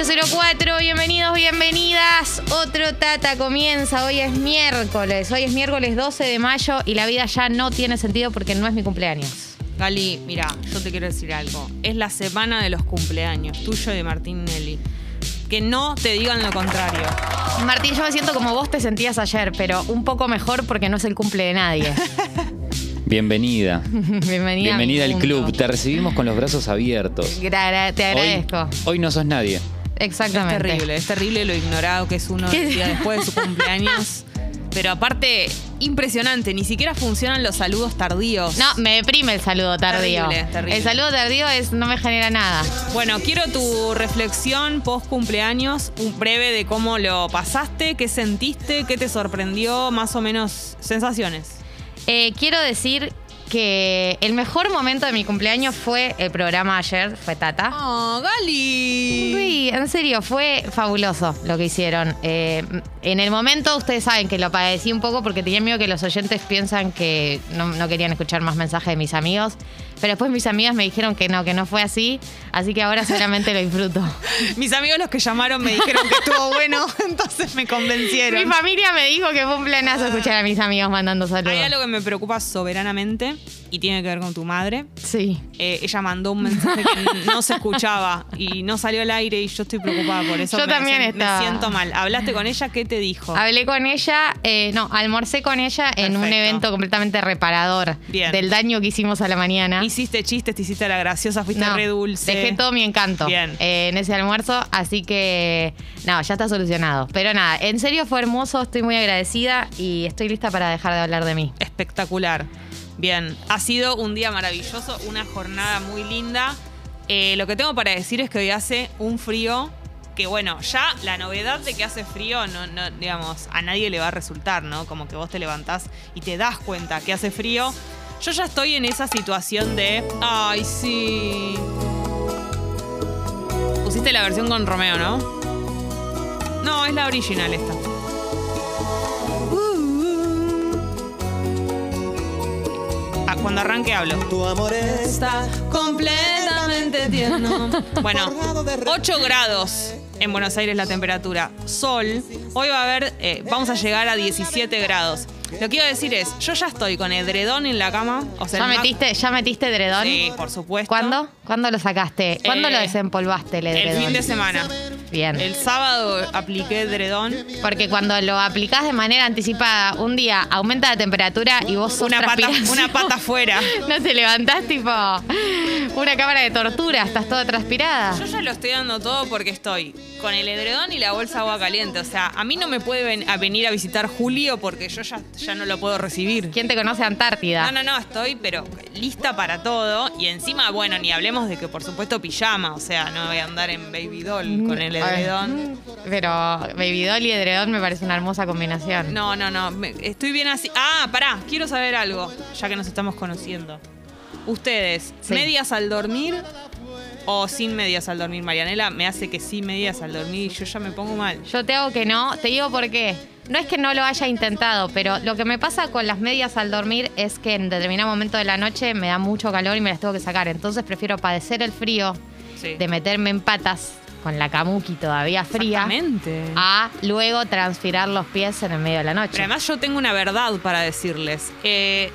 804, bienvenidos, bienvenidas. Otro Tata comienza. Hoy es miércoles. Hoy es miércoles 12 de mayo y la vida ya no tiene sentido porque no es mi cumpleaños. Gali, mira, yo te quiero decir algo. Es la semana de los cumpleaños, tuyo y de Martín Nelly. Que no te digan lo contrario. Martín, yo me siento como vos te sentías ayer, pero un poco mejor porque no es el cumple de nadie. Bienvenida. Bienvenida. Bienvenida al club. Te recibimos con los brazos abiertos. Gra- te Hoy, agradezco. hoy no sos nadie. Es Exactamente. terrible, es terrible lo ignorado que es uno el día después de su cumpleaños. Pero aparte, impresionante, ni siquiera funcionan los saludos tardíos. No, me deprime el saludo tardío. Terrible, terrible. El saludo tardío es, no me genera nada. Bueno, quiero tu reflexión post cumpleaños, un breve de cómo lo pasaste, qué sentiste, qué te sorprendió, más o menos sensaciones. Eh, quiero decir que el mejor momento de mi cumpleaños fue el programa ayer, fue Tata. ¡Oh, Gali! Sí, en serio, fue fabuloso lo que hicieron. Eh, en el momento, ustedes saben que lo padecí un poco porque tenía miedo que los oyentes piensan que no, no querían escuchar más mensajes de mis amigos. Pero después mis amigas me dijeron que no, que no fue así. Así que ahora solamente lo disfruto. Mis amigos los que llamaron me dijeron que estuvo bueno, entonces me Mi convencieron. familia me dijo que fue un planazo escuchar a mis amigos mandando saludos. Hay algo que me preocupa soberanamente y tiene que ver con tu madre. Sí. Eh, ella mandó un mensaje que no se escuchaba y no salió al aire y yo estoy preocupada por eso. Yo me, también me estaba. siento mal. ¿Hablaste con ella? ¿Qué te dijo? Hablé con ella, eh, no, almorcé con ella en un evento completamente reparador Bien. del daño que hicimos a la mañana. Hiciste chistes, te hiciste la graciosa, fuiste No, re dulce. Dejé todo mi encanto Bien. eh, en ese almuerzo, así que no, ya está solucionado. Pero nada, en serio fue hermoso, estoy muy agradecida y estoy lista para dejar de hablar de mí. Espectacular. Bien, ha sido un día maravilloso, una jornada muy linda. Eh, lo que tengo para decir es que hoy hace un frío que, bueno, ya la novedad de que hace frío, no, no, digamos, a nadie le va a resultar, ¿no? Como que vos te levantás y te das cuenta que hace frío. Yo ya estoy en esa situación de, ay, sí. Pusiste la versión con Romeo, ¿no? No, es la original esta. Cuando arranque hablo. Tu amor está completamente tierno. Bueno, 8 grados en Buenos Aires la temperatura. Sol. Hoy va a haber, eh, vamos a llegar a 17 grados. Lo que iba a decir es, yo ya estoy con edredón en la cama. O sea, ¿Ya el metiste, ¿Ya metiste edredón? Sí, por supuesto. ¿Cuándo? ¿Cuándo lo sacaste? ¿Cuándo Eh, lo desempolvaste el El edredón? fin de semana. Bien. El sábado apliqué edredón. Porque cuando lo aplicás de manera anticipada, un día aumenta la temperatura y vos sos Una pata, una pata afuera. No te levantás tipo una cámara de tortura, estás toda transpirada. Yo ya lo estoy dando todo porque estoy con el edredón y la bolsa de agua caliente. O sea, a mí no me puede ven- a venir a visitar Julio porque yo ya, ya no lo puedo recibir. ¿Quién te conoce Antártida? No, no, no, estoy, pero lista para todo. Y encima, bueno, ni hablemos de que, por supuesto, pijama. O sea, no voy a andar en baby doll con el edredón. Pero Baby Doll y edredón me parece una hermosa combinación. No, no, no. me- estoy bien así. Ah, pará, quiero saber algo, ya que nos estamos conociendo. Ustedes, Sí. ¿medias al dormir o sin medias al dormir? Marianela me hace que sí medias al dormir y yo ya me pongo mal. Yo te hago que no, te digo por qué. No es que no lo haya intentado, pero lo que me pasa con las medias al dormir es que en determinado momento de la noche me da mucho calor y me las tengo que sacar. Entonces prefiero padecer el frío Sí. de meterme en patas con la kamuki todavía fría a luego transpirar los pies en el medio de la noche. Pero además yo tengo una verdad para decirles. Eh,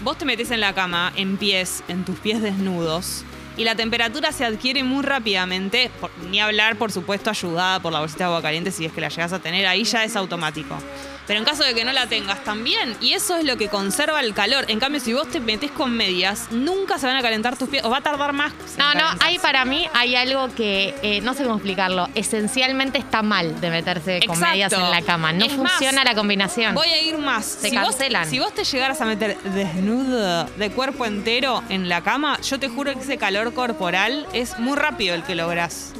vos te metés en la cama, en pies, en tus pies desnudos, y la temperatura se adquiere muy rápidamente, ni hablar, por supuesto, ayudada por la bolsita de agua caliente si es que la llegas a tener, ahí ya es automático. Pero en caso de que no la tengas también, y eso es lo que conserva el calor. En cambio, si vos te metés con medias, nunca se van a calentar tus pies, o va a tardar más. No, no, hay para mí hay algo que eh, no sé cómo explicarlo. Esencialmente está mal de meterse con Exacto. medias en la cama. No Es más, funciona la combinación. Voy a ir más. Se si, vos, si vos te llegaras a meter desnudo de cuerpo entero en la cama, yo te juro que ese calor corporal es muy rápido el que lográs.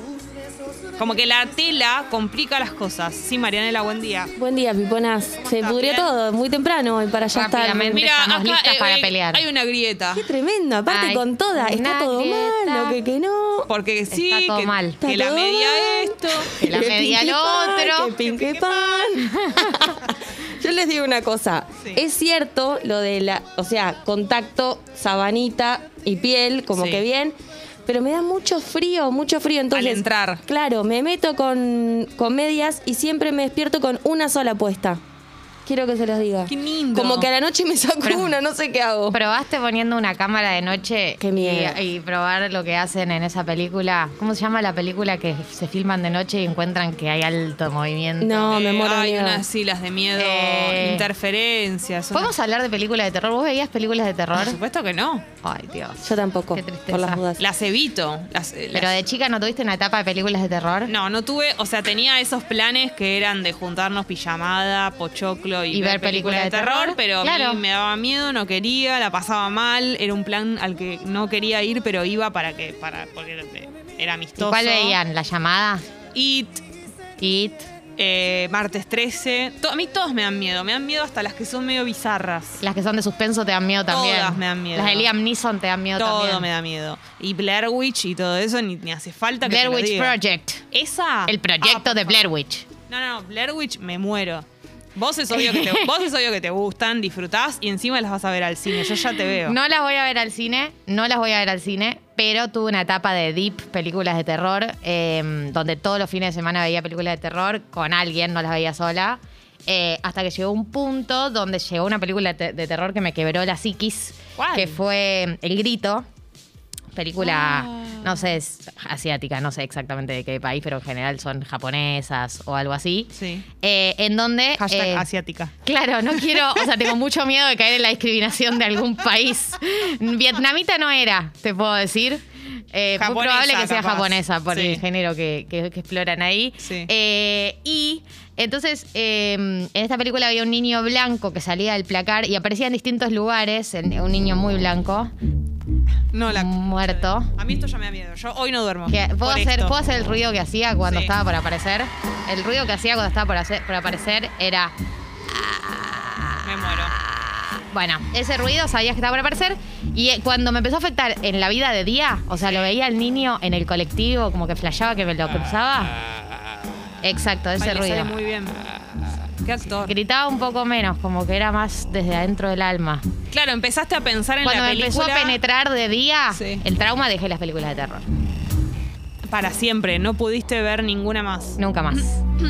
Como que la tela complica las cosas. Sí, Marianela, buen día. Buen día, piponas. Se ¿Estás pudrió bien? todo, muy temprano hoy para ya estar. Rápidamente. Estamos listas para eh, pelear. hay una grieta. Qué tremendo, aparte Ay, con toda, está todo grieta. mal, que, que no. Porque sí, Está todo que, mal. que Está la todo media mal. esto. Que la Que media lo otro. que Pinky Pan. Yo les digo una cosa. Sí. Es cierto lo de la, o sea, contacto, sabanita y piel, como Sí. que bien. Pero me da mucho frío, mucho frío. Entonces, Al entrar. Claro, me meto con, con medias y siempre me despierto con una sola puesta. Quiero que se los diga. Qué lindo. Como que a la noche me saco Pero- una, no sé qué hago. ¿Probaste poniendo una cámara de noche Qué miedo. Y, y probar lo que hacen en esa película? ¿Cómo se llama la película que se filman de noche y encuentran que hay alto movimiento? No, me Eh, muero de Hay miedo. unas siglas de miedo, Eh, interferencias. una- ¿Podemos hablar de películas de terror? ¿Vos veías películas de terror? Por supuesto que no. Ay, Dios. Yo tampoco, Qué tristeza. por las dudas. Las evito. Las, eh, ¿Pero las- de chica no tuviste una etapa de películas de terror? No, no tuve, o sea, tenía esos planes que eran de juntarnos pijamada, pochoclo y, Y ver películas de terror, pero a mí me daba miedo, no quería, la pasaba mal, era un plan al que no quería ir, pero iba para que, para, porque era- era ¿Y amistoso. ¿Cuál veían? ¿La llamada? It, It. eh, Martes 13. To- a mí todos me dan miedo, me dan miedo hasta las que son medio bizarras. Las que son de suspenso te dan miedo también. Todas me dan miedo. Las de Liam Neeson te dan miedo Todo también. me da miedo. Y Blair Witch y todo eso ni, ni hace falta que Blair te lo Witch diga. Project. Esa. El proyecto Ah, de Blair. Witch. No, no, no, Blair Witch me muero. Vos es, obvio que te, vos es obvio que te gustan, disfrutás y encima las vas a ver al cine. Yo ya te veo. No las voy a ver al cine, no las voy a ver al cine, pero tuve una etapa de deep películas de terror, eh, donde todos los fines de semana veía películas de terror con alguien, no las veía sola. eh, hasta que llegó un punto donde llegó una película de, terror que me quebró la psiquis, ¿Cuál? que fue El Grito. Película, Ah. no sé, es asiática, no sé exactamente de qué país, pero en general son japonesas o algo así. Sí. Eh, en donde. Hashtag eh, asiática. Claro, no quiero, o sea, tengo mucho miedo de caer en la discriminación de algún país. Vietnamita no era, te puedo decir. Eh, muy Japonesa, probable que sea capaz. japonesa por Sí. el género que, que- que exploran ahí. Sí. Eh, y entonces, eh, en esta película había un niño blanco que salía del placar y aparecía en distintos lugares, un niño muy blanco, No, la. muerto. A mí esto ya me da miedo. Yo hoy no duermo. ¿puedo, hacer. ¿Puedo hacer el ruido que hacía cuando Sí. estaba por aparecer? El ruido que hacía cuando estaba por, hacer- por aparecer era... Me muero. Bueno, ese ruido sabías que estaba por aparecer. Y eh, cuando me empezó a afectar en la vida de día, o sea, lo veía al niño en el colectivo, como que flasheaba que me lo cruzaba. Exacto, ese ruido. sale muy bien. Qué actor. Gritaba un poco menos, como que era más desde adentro del alma. Claro, empezaste a pensar en Cuando la me película. empezó a penetrar de día, Sí. el trauma dejé las películas de terror. Para siempre. No pudiste ver ninguna más. Nunca más.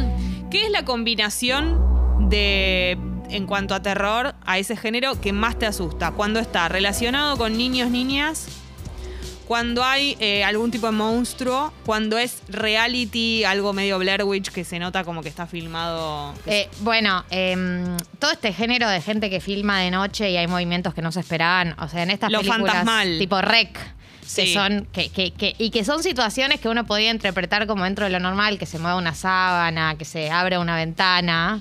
¿Qué es la combinación de, en cuanto a terror, a ese género que más te asusta? Cuando está relacionado con niños, niñas, cuando hay eh, algún tipo de monstruo, cuando es reality, algo medio Blair Witch que se nota como que está filmado. que Eh, bueno, em, todo este género de gente que filma de noche y hay movimientos que no se esperaban, o sea, en estas Lo películas fantasmal. tipo Rec, que son que, que- que- y que son situaciones que uno podría interpretar como dentro de lo normal, que se mueva una sábana, que se abre una ventana.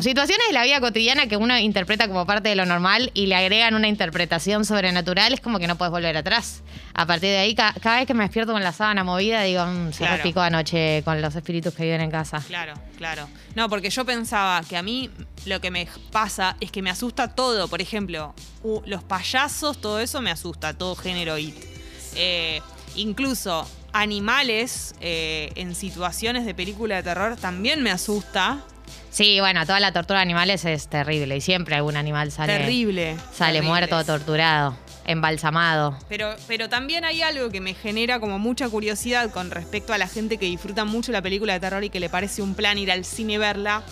Situaciones de la vida cotidiana que uno interpreta como parte de lo normal y le agregan una interpretación sobrenatural, es como que no puedes volver atrás. A partir de ahí, ca- cada vez que me despierto con la sábana movida, digo, "Mm, se Claro. repicó anoche con los espíritus que viven en casa. Claro, claro. No, porque yo pensaba que a mí lo que me pasa es que me asusta todo. Por ejemplo, los payasos, todo eso me asusta, todo género IT. Eh, incluso animales eh, en situaciones de película de terror también me asusta. Sí, bueno, toda la tortura de animales es terrible y siempre algún animal sale, Terrible. sale muerto, torturado, embalsamado. Pero, pero también hay algo que me genera como mucha curiosidad con respecto a la gente que disfruta mucho la película de terror y que le parece un plan ir al cine y verla.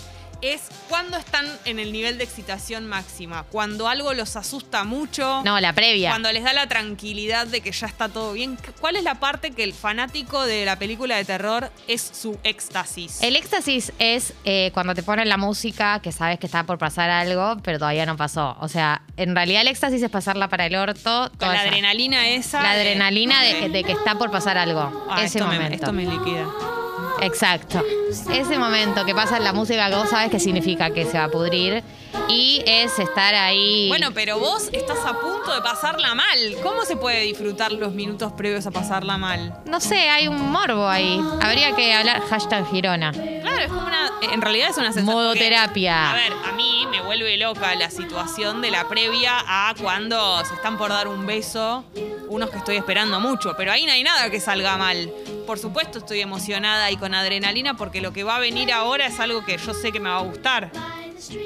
Es cuando están en el nivel de excitación máxima. Cuando algo los asusta mucho. No, la previa. Cuando les da la tranquilidad de que ya está todo bien. ¿Cuál es la parte que el fanático de la película de terror es su éxtasis? El éxtasis es eh, cuando te ponen la música que sabes que está por pasar algo, pero todavía no pasó. O sea, en realidad el éxtasis es pasarla para el orto. Con la esa- adrenalina esa. La de- adrenalina de, que- Ok. de que está por pasar algo. Ah, ese esto me- momento. esto me liquida. Exacto. Ese momento que pasa en la música que vos sabes que significa que se va a pudrir. Y es estar ahí. Bueno, pero vos estás a punto de pasarla mal. ¿Cómo se puede disfrutar los minutos previos a pasarla mal? No sé, hay un morbo ahí. Habría que hablar hashtag Girona. Claro, es como una. En realidad es una sensación. Modo terapia. A ver, a mí me vuelve loca la situación de la previa a cuando se están por dar un beso, unos que estoy esperando mucho. Pero ahí no hay nada que salga mal. Por supuesto, estoy emocionada y con adrenalina porque lo que va a venir ahora es algo que yo sé que me va a gustar.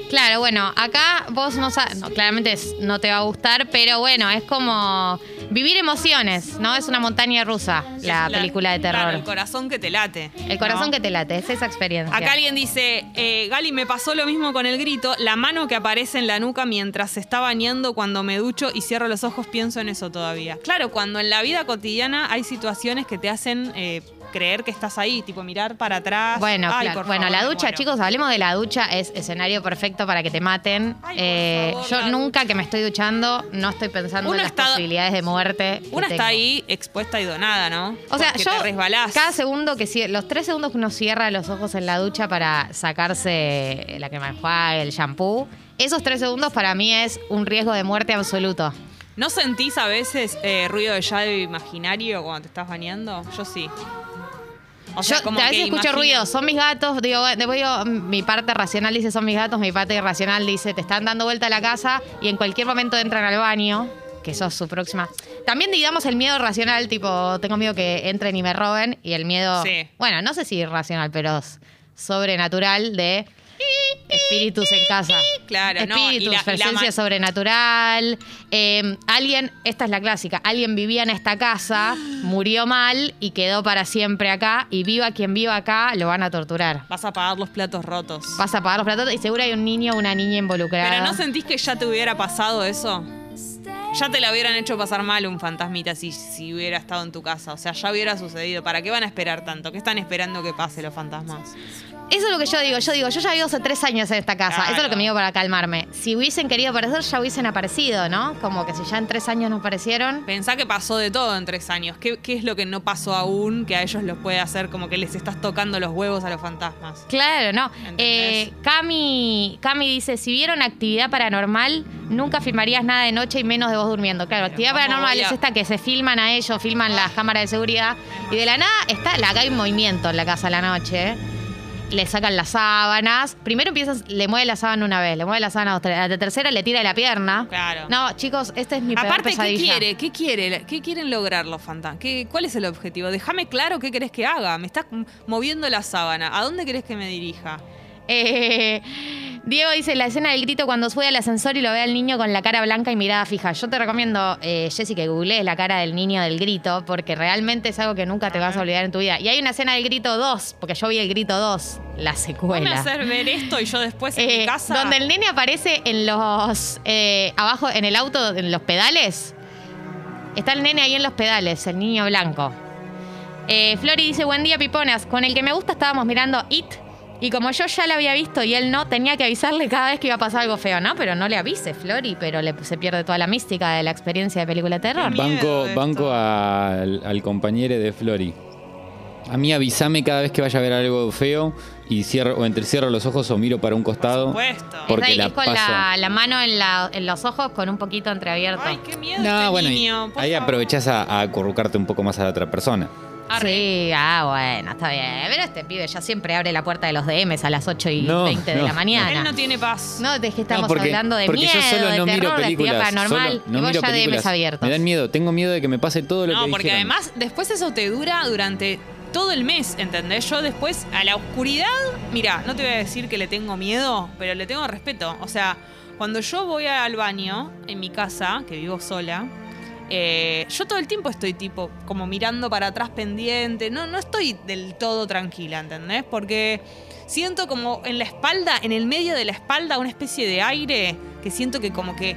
Claro, bueno, acá vos no sabes, no, claramente no te va a gustar, pero bueno, es como Vivir emociones, ¿no? Es una montaña rusa la, película de terror. Claro, el corazón que te late. El corazón que te late, es esa experiencia. Acá alguien dice, eh, Gali, me pasó lo mismo con el grito, la mano que aparece en la nuca mientras se está bañando cuando me ducho y cierro los ojos, pienso en eso todavía. Claro, cuando en la vida cotidiana hay situaciones que te hacen eh, creer que estás ahí, tipo mirar para atrás. Bueno, Ay, claro. por bueno, favor, la ducha, chicos, hablemos de la ducha, es escenario perfecto para que te maten. Ay, Eh, favor, yo nunca ducha. que me estoy duchando, no estoy pensando Uno en las posibilidades de muerte. Una está ahí expuesta y donada, ¿no? O sea, Porque yo te resbalás. cada segundo que los tres segundos que uno cierra los ojos en la ducha para sacarse la crema de enjuague, el shampoo, esos tres segundos para mí es un riesgo de muerte absoluto. ¿No sentís a veces eh, ruido de llave imaginario cuando te estás bañando? Yo sí. O sea, Yo como a veces que escucho imagino- ruidos, son mis gatos, digo, después digo, mi parte racional dice son mis gatos, mi parte irracional dice te están dando vuelta a la casa y en cualquier momento entran al baño, que eso es su próxima. También digamos el miedo racional, tipo, tengo miedo que entren y me roben y el miedo, Sí. bueno, no sé si irracional, pero sobrenatural de espíritus en casa. Claro, no, espíritus, la presencia sobrenatural. eh, alguien, esta es la clásica, alguien vivía en esta casa, murió mal y quedó para siempre acá. Y viva quien viva acá, lo van a torturar. Vas a pagar los platos rotos. Vas a pagar los platos y seguro hay un niño o una niña involucrada. Pero ¿no sentís que ya te hubiera pasado eso? Ya te la hubieran hecho pasar mal un fantasmita si, si hubiera estado en tu casa. O sea, ya hubiera sucedido. ¿Para qué van a esperar tanto? ¿Qué están esperando que pase los fantasmas? Eso es lo que yo digo. Yo digo, yo ya vivo hace tres años en esta casa. Claro. Eso es lo que me digo para calmarme. Si hubiesen querido aparecer, ya hubiesen aparecido, ¿no? Como que si ya en tres años no aparecieron. Pensá que pasó de todo en tres años. ¿Qué, qué es lo que no pasó aún que a ellos los puede hacer como que les estás tocando los huevos a los fantasmas? Claro, no. Eh, Cami, Cami dice, si vieron actividad paranormal, nunca filmarías nada de noche y menos de vos durmiendo. Claro, actividad ¿cómo paranormal a- es esta que se filman a ellos, filman las cámaras de seguridad y de la nada está, la, acá hay movimiento en la casa a la noche. Le sacan las sábanas. Primero empiezas, le mueve la sábana una vez, le mueve la sábana tres. A la tercera le tira la pierna. Claro. No, chicos, esta es mi peor Aparte, ¿qué pesadilla. quiere? ¿Qué quiere? ¿Qué quieren lograr los fantasmas? ¿Qué- ¿Cuál es el objetivo? Déjame claro qué querés que haga. Me estás moviendo la sábana. ¿A dónde querés que me dirija? Eh, Diego dice la escena del grito cuando sube al ascensor y lo ve al niño con la cara blanca y mirada fija. Yo te recomiendo, eh, Jessy, que googlees la cara del niño del grito, porque realmente es algo que nunca te vas a olvidar en tu vida. Y hay una escena del grito 2, porque yo vi el grito 2, la ¿Cómo me secuela. hacer ver esto y yo después en Eh, mi casa? donde el nene aparece en los. eh, abajo, en el auto, en los pedales. Está el nene ahí en los pedales, el niño blanco. Eh, Flori dice: Buen día, piponas. Con el que me gusta estábamos mirando It. Y como yo ya la había visto y él no, tenía que avisarle cada vez que iba a pasar algo feo, ¿no? Pero no le avise, Flori, pero le, se pierde toda la mística de la experiencia de película de terror. Banco, banco al, al compañero de Flori. A mí avísame cada vez que vaya a ver algo feo y cierro o entrecierro los ojos o miro para un costado. supuesto. Porque es ahí, la es con paso. la, la mano en, la- en los ojos con un poquito entreabierto. Ay, qué miedo No, este bueno, niño. por ahí favor. aprovechás a, a acurrucarte un poco más a la otra persona. Sí, ah, bueno, está bien. Pero este pibe ya siempre abre la puerta de los DMs a las 8 y No, 20 de no. la mañana. Él no tiene paz. No, de que estamos No, porque- hablando de porque miedo, yo solo de no miro terror, de actividad películas, paranormal. solo no y vos miro ya películas. DMs abiertos. Me dan miedo, tengo miedo de que me pase todo lo No, que porque dijeron. además después eso te dura durante todo el mes, ¿entendés? Yo después a la oscuridad, mira, no te voy a decir que le tengo miedo, pero le tengo respeto. O sea, cuando yo voy al baño en mi casa, que vivo sola, eh, yo todo el tiempo estoy tipo como mirando para atrás pendiente, no, no estoy del todo tranquila, ¿entendés? Porque siento como en la espalda, en el medio de la espalda, una especie de aire que siento que como que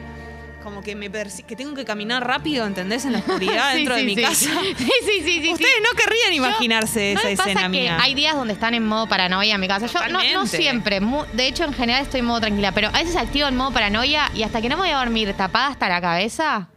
como que me que tengo que caminar rápido, ¿entendés? En la oscuridad Sí, dentro sí, de mi sí. casa. Sí, sí, sí, sí. Ustedes no querrían imaginarse ¿No esa pasa escena que mía. hay días donde están en modo paranoia en mi casa? Yo no, no siempre. de hecho, en general estoy en modo tranquila. Pero a veces activo en modo paranoia y hasta que no me voy a dormir tapada hasta la cabeza,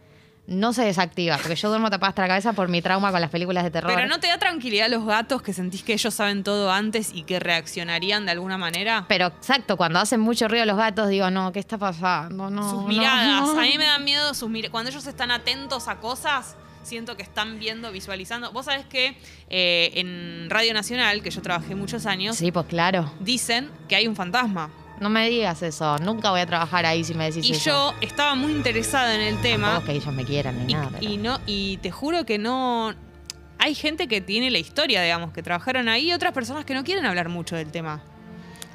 no se desactiva. Porque yo duermo tapada hasta la cabeza por mi trauma con las películas de terror. Pero no te da tranquilidad los gatos que sentís que ellos saben todo antes y que reaccionarían de alguna manera. Pero exacto, cuando hacen mucho ruido los gatos, digo, no, ¿qué está pasando? No, sus no, miradas. no. A mí me dan miedo sus miradas. Cuando ellos están atentos a cosas, siento que están viendo, visualizando. Vos sabés que eh, en Radio Nacional, que yo trabajé muchos años, Sí, pues claro. dicen que hay un fantasma. No me digas eso. Nunca voy a trabajar ahí si me decís Y eso. yo estaba muy interesada en el tema. Tampoco es que ellos me quieran ni Y, nada. pero- y no, y te juro que no. Hay gente que tiene la historia, digamos, que trabajaron ahí y otras personas que no quieren hablar mucho del tema.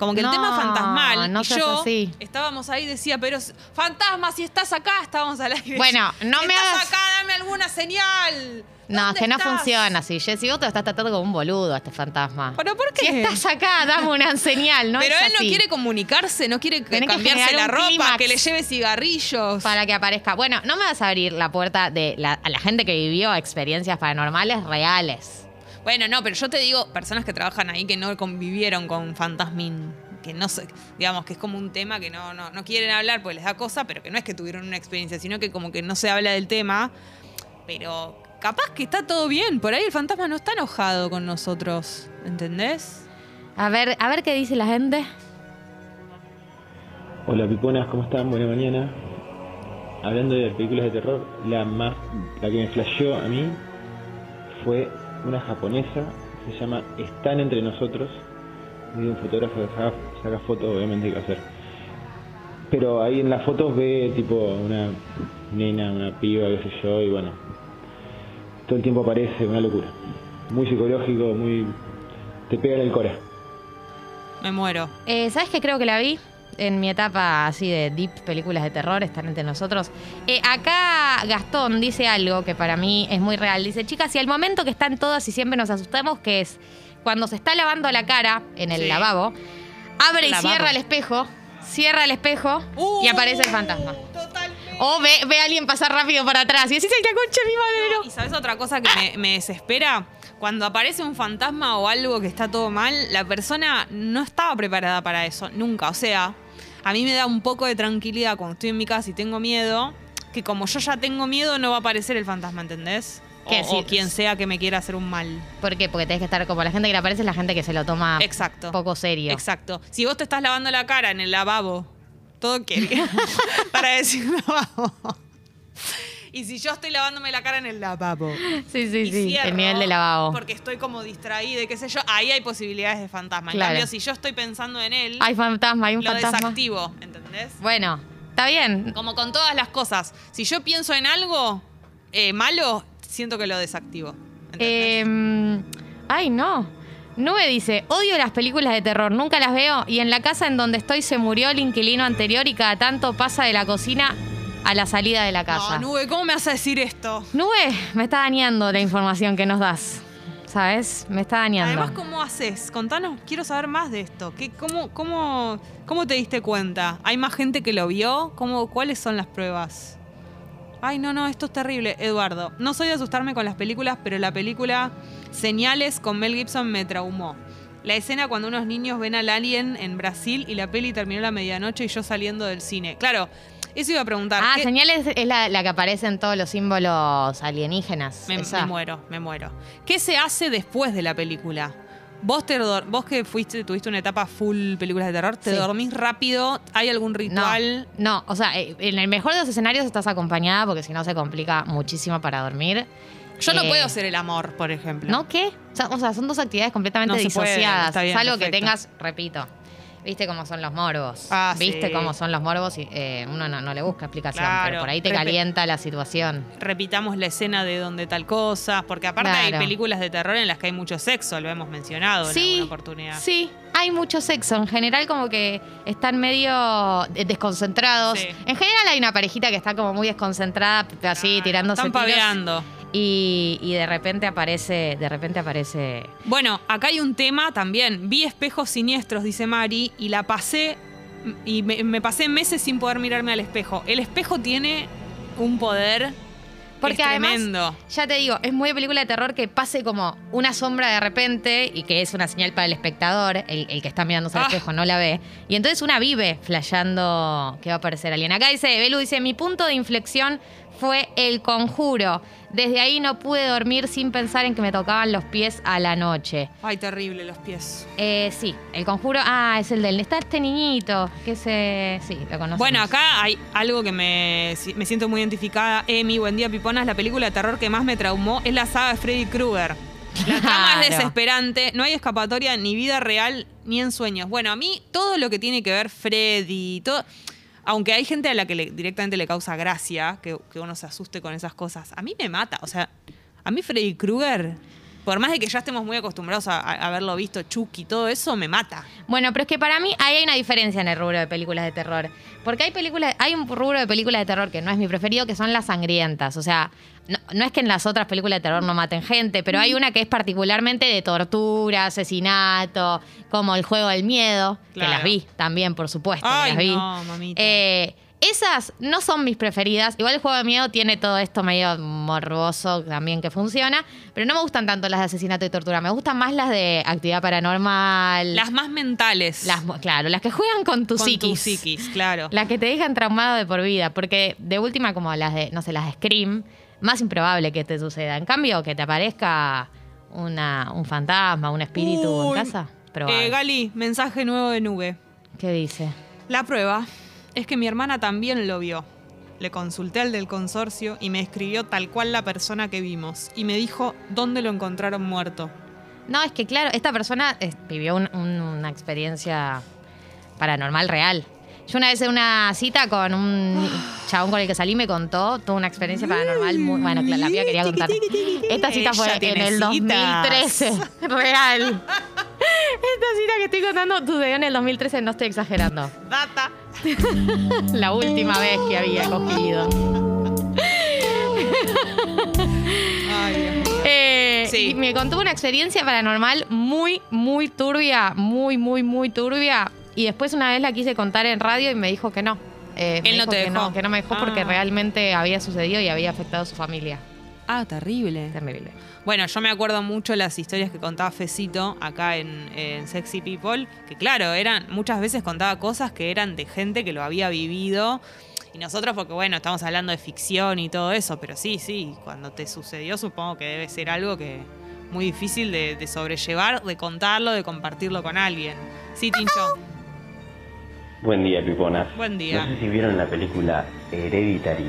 Como que el No, tema fantasmal. no y yo así. estábamos ahí y decía, pero fantasma, si estás acá, estábamos al aire. Bueno, no Si me estás hagas- acá, dame alguna señal. No, es ¿Dónde que no estás? funciona así. Jessy, vos te estás tratando como un boludo a este fantasma. ¿Pero por qué? Si estás acá, dame una señal, ¿no? pero es él no quiere comunicarse, no quiere Tenés cambiarse la ropa, que le lleve cigarrillos. Para que aparezca. Bueno, no me vas a abrir la puerta de la, a la gente que vivió experiencias paranormales reales. Bueno, no, pero yo te digo, personas que trabajan ahí que no convivieron con fantasmín, que no sé, digamos que es como un tema que no, no, no quieren hablar porque les da cosa, pero que no es que tuvieron una experiencia, sino que como que no se habla del tema, pero capaz que está todo bien, por ahí el fantasma no está enojado con nosotros, ¿entendés? A ver, a ver qué dice la gente. Hola piponas, ¿cómo están? Buena mañana. Hablando de películas de terror, la más, la que me flasheó a mí fue una japonesa, se llama Están entre nosotros. De un fotógrafo que saca, saca fotos, obviamente hay que hacer. Pero ahí en las fotos ve tipo una nena, una piba, qué sé yo, y bueno, todo el tiempo aparece, una locura. Muy psicológico, muy... te pega en el cora. Me muero. Eh, ¿Sabes qué creo que la vi? En mi etapa así de deep películas de terror, están entre nosotros. Eh, acá Gastón dice algo que para mí es muy real. Dice, chicas, si al momento que están todas y siempre nos asustamos, que es cuando se está lavando la cara en el Sí. lavabo, abre y cierra el espejo, cierra el espejo y aparece el fantasma. Totalmente. O ve, ve a alguien pasar rápido para atrás y decís, ¡ay, la concha mi madre! no". ¿Y sabes otra cosa que me, me desespera? Cuando aparece un fantasma o algo que está todo mal, la persona no estaba preparada para eso, nunca. O sea, a mí me da un poco de tranquilidad cuando estoy en mi casa y tengo miedo, que como yo ya tengo miedo, no va a aparecer el fantasma, ¿entendés? ¿Qué O, quien sea que me quiera hacer un mal. ¿Por qué? Porque tenés que estar como la gente que le aparece, es la gente que se lo toma Exacto. poco serio. Exacto. Si vos te estás lavando la cara en el lavabo, todo que para decir lavabo. Y si yo estoy lavándome la cara en el lavabo. Sí, sí, y sí. el nivel de lavabo. Porque estoy como distraída y qué sé yo, ahí hay posibilidades de fantasma. En Claro. cambio, si yo estoy pensando en él, Hay fantasma, hay un lo fantasma. desactivo, ¿entendés? Bueno, está bien. Como con todas las cosas. Si yo pienso en algo eh, malo, siento que lo desactivo. ¿entendés? Eh, ay, no. Nube dice, odio las películas de terror, nunca las veo y en la casa en donde estoy se murió el inquilino anterior y cada tanto pasa de la cocina a la salida de la casa. no, Nube, ¿cómo me vas a decir esto? Nube, me está dañando la información que nos das. ¿Sabes? Me está dañando. Además, ¿cómo haces? Contanos, quiero saber más de esto. ¿Qué, cómo, cómo, ¿Cómo te diste cuenta? ¿Hay más gente que lo vio? ¿Cómo, ¿Cuáles son las pruebas? Ay, no, no, esto es terrible. Eduardo, no soy de asustarme con las películas, pero la película Señales con Mel Gibson me traumó. La escena cuando unos niños ven al alien en Brasil y la peli terminó a la medianoche y yo saliendo del cine. Claro, eso iba a preguntar. ah, ¿qué- señales es la, la que aparece en todos los símbolos alienígenas. Me, muero, me muero. ¿Qué se hace después de la película? Vos, te vos que fuiste, tuviste una etapa full películas de terror, ¿te Sí. dormís rápido? ¿Hay algún ritual? no, o sea, eh, en el mejor de los escenarios estás acompañada porque si no se complica muchísimo para dormir. Yo no Eh, puedo hacer el amor, por ejemplo. ¿No qué? O sea, son dos actividades completamente No puede, disociadas. está bien, salvo que tengas, repito, viste cómo son los morbos. Ah, viste sí. cómo son los morbos y eh, uno no, no le busca explicación, Claro, pero por ahí te calienta la situación. Repitamos la escena de donde tal cosa, porque aparte hay películas de terror en las que hay mucho sexo, lo hemos mencionado en Sí, alguna oportunidad. sí, hay mucho sexo. En general como que están medio eh, desconcentrados. Sí. En general hay una parejita que está como muy desconcentrada, así, Claro, tirándose Están paveando. Y, y de repente aparece, de repente aparece. Bueno, acá hay un tema también. Vi espejos siniestros, dice Mari, y la pasé. Y me, me pasé meses sin poder mirarme al espejo. El espejo tiene un poder. Porque es además, tremendo. ya te digo, es muy de película de terror que pase como una sombra de repente y que es una señal para el espectador, el, el que está mirándose al Ah. espejo no la ve. Y entonces una vive flasheando que va a aparecer alguien. Acá dice, Belu dice, mi punto de inflexión fue el conjuro. Desde ahí no pude dormir sin pensar en que me tocaban los pies a la noche. Ay, terrible los pies. Eh, sí, el conjuro, ah, es el del, está este niñito, que se, sí, lo conozco. Bueno, acá hay algo que me, me siento muy identificada. Emi, buen día, Piponas. La película de terror que más me traumó es la saga de Freddy Krueger. La trama es Claro. desesperante, no hay escapatoria ni vida real ni en sueños. Bueno, a mí todo lo que tiene que ver Freddy, todo, aunque hay gente a la que directamente le causa gracia que, que uno se asuste con esas cosas, a mí me mata. O sea, a mí Freddy Krueger por más de que ya estemos muy acostumbrados a, a haberlo visto, Chucky, todo eso me mata. Bueno, pero es que para mí ahí hay una diferencia en el rubro de películas de terror. Porque hay películas, hay un rubro de películas de terror que no es mi preferido, que son las sangrientas. O sea, no, no es que en las otras películas de terror no maten gente, pero hay una que es particularmente de tortura, asesinato, como el juego del miedo, que las vi también, por supuesto, que Ay, las vi. no, mamita. Eh, esas no son mis preferidas. Igual el juego de miedo tiene todo esto medio morboso también que funciona. Pero no me gustan tanto las de asesinato y tortura. Me gustan más las de actividad paranormal. Las más mentales. Las, claro, las que juegan con tu con psiquis. tu psiquis, claro. Las que te dejan traumado de por vida. Porque de última, como las de, no sé, las de Scream, más improbable que te suceda. En cambio, que te aparezca una, un fantasma, un espíritu Uy. en casa. Probable. Eh, Gali, mensaje nuevo de nube. ¿Qué dice? La prueba es que mi hermana también lo vio. Le consulté al del consorcio y me escribió tal cual la persona que vimos. Y me dijo dónde lo encontraron muerto. No, es que claro, esta persona eh, vivió un- un- una experiencia paranormal real. Yo una vez en una cita con un chabón con el que salí me contó toda una experiencia paranormal muy... Bueno, la piba quería contar. Esta cita fue en el citas. 2013. Real. Esta cita que estoy contando sucedió en el 2013, no estoy exagerando. Data. La última vez que había cogido. Ay. Eh, Sí. y me contó una experiencia paranormal muy, muy turbia, muy, muy, muy turbia. Y después una vez la quise contar en radio y me dijo que no. Eh, me Él no dijo te que dejó. no, que no me dejó porque Ah. realmente había sucedido y había afectado a su familia. Ah, terrible. Terrible. Bueno, yo me acuerdo mucho las historias que contaba Fecito acá en, en Sexy People, que claro, eran muchas veces contaba cosas que eran de gente que lo había vivido. Y nosotros, porque bueno, estamos hablando de ficción y todo eso, pero sí, sí, cuando te sucedió supongo que debe ser algo que muy difícil de, de sobrellevar, de contarlo, de compartirlo con alguien. Sí, Tincho. Buen día, Piponas. Buen día. No sé si vieron la película Hereditary.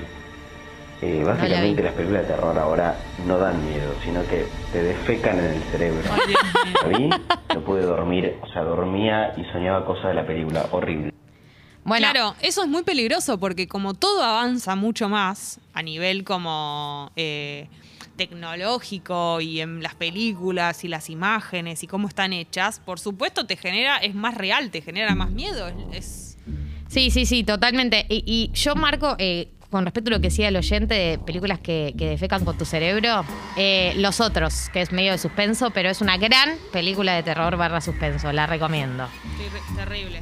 Eh, básicamente las películas de terror ahora no dan miedo, sino que te defecan en el cerebro. Ay, no pude dormir, o sea, dormía y soñaba cosas de la película, horrible. Bueno, Claro, eso es muy peligroso porque como todo avanza mucho más a nivel como eh, tecnológico y en las películas y las imágenes y cómo están hechas, por supuesto te genera, es más real, te genera más miedo. Es, sí, sí, sí, totalmente. Y, y yo marco, eh, con respecto a lo que decía el oyente de películas que, que defecan con tu cerebro, eh, Los Otros, que es medio de suspenso, pero es una gran película de terror barra suspenso. La recomiendo. terrible.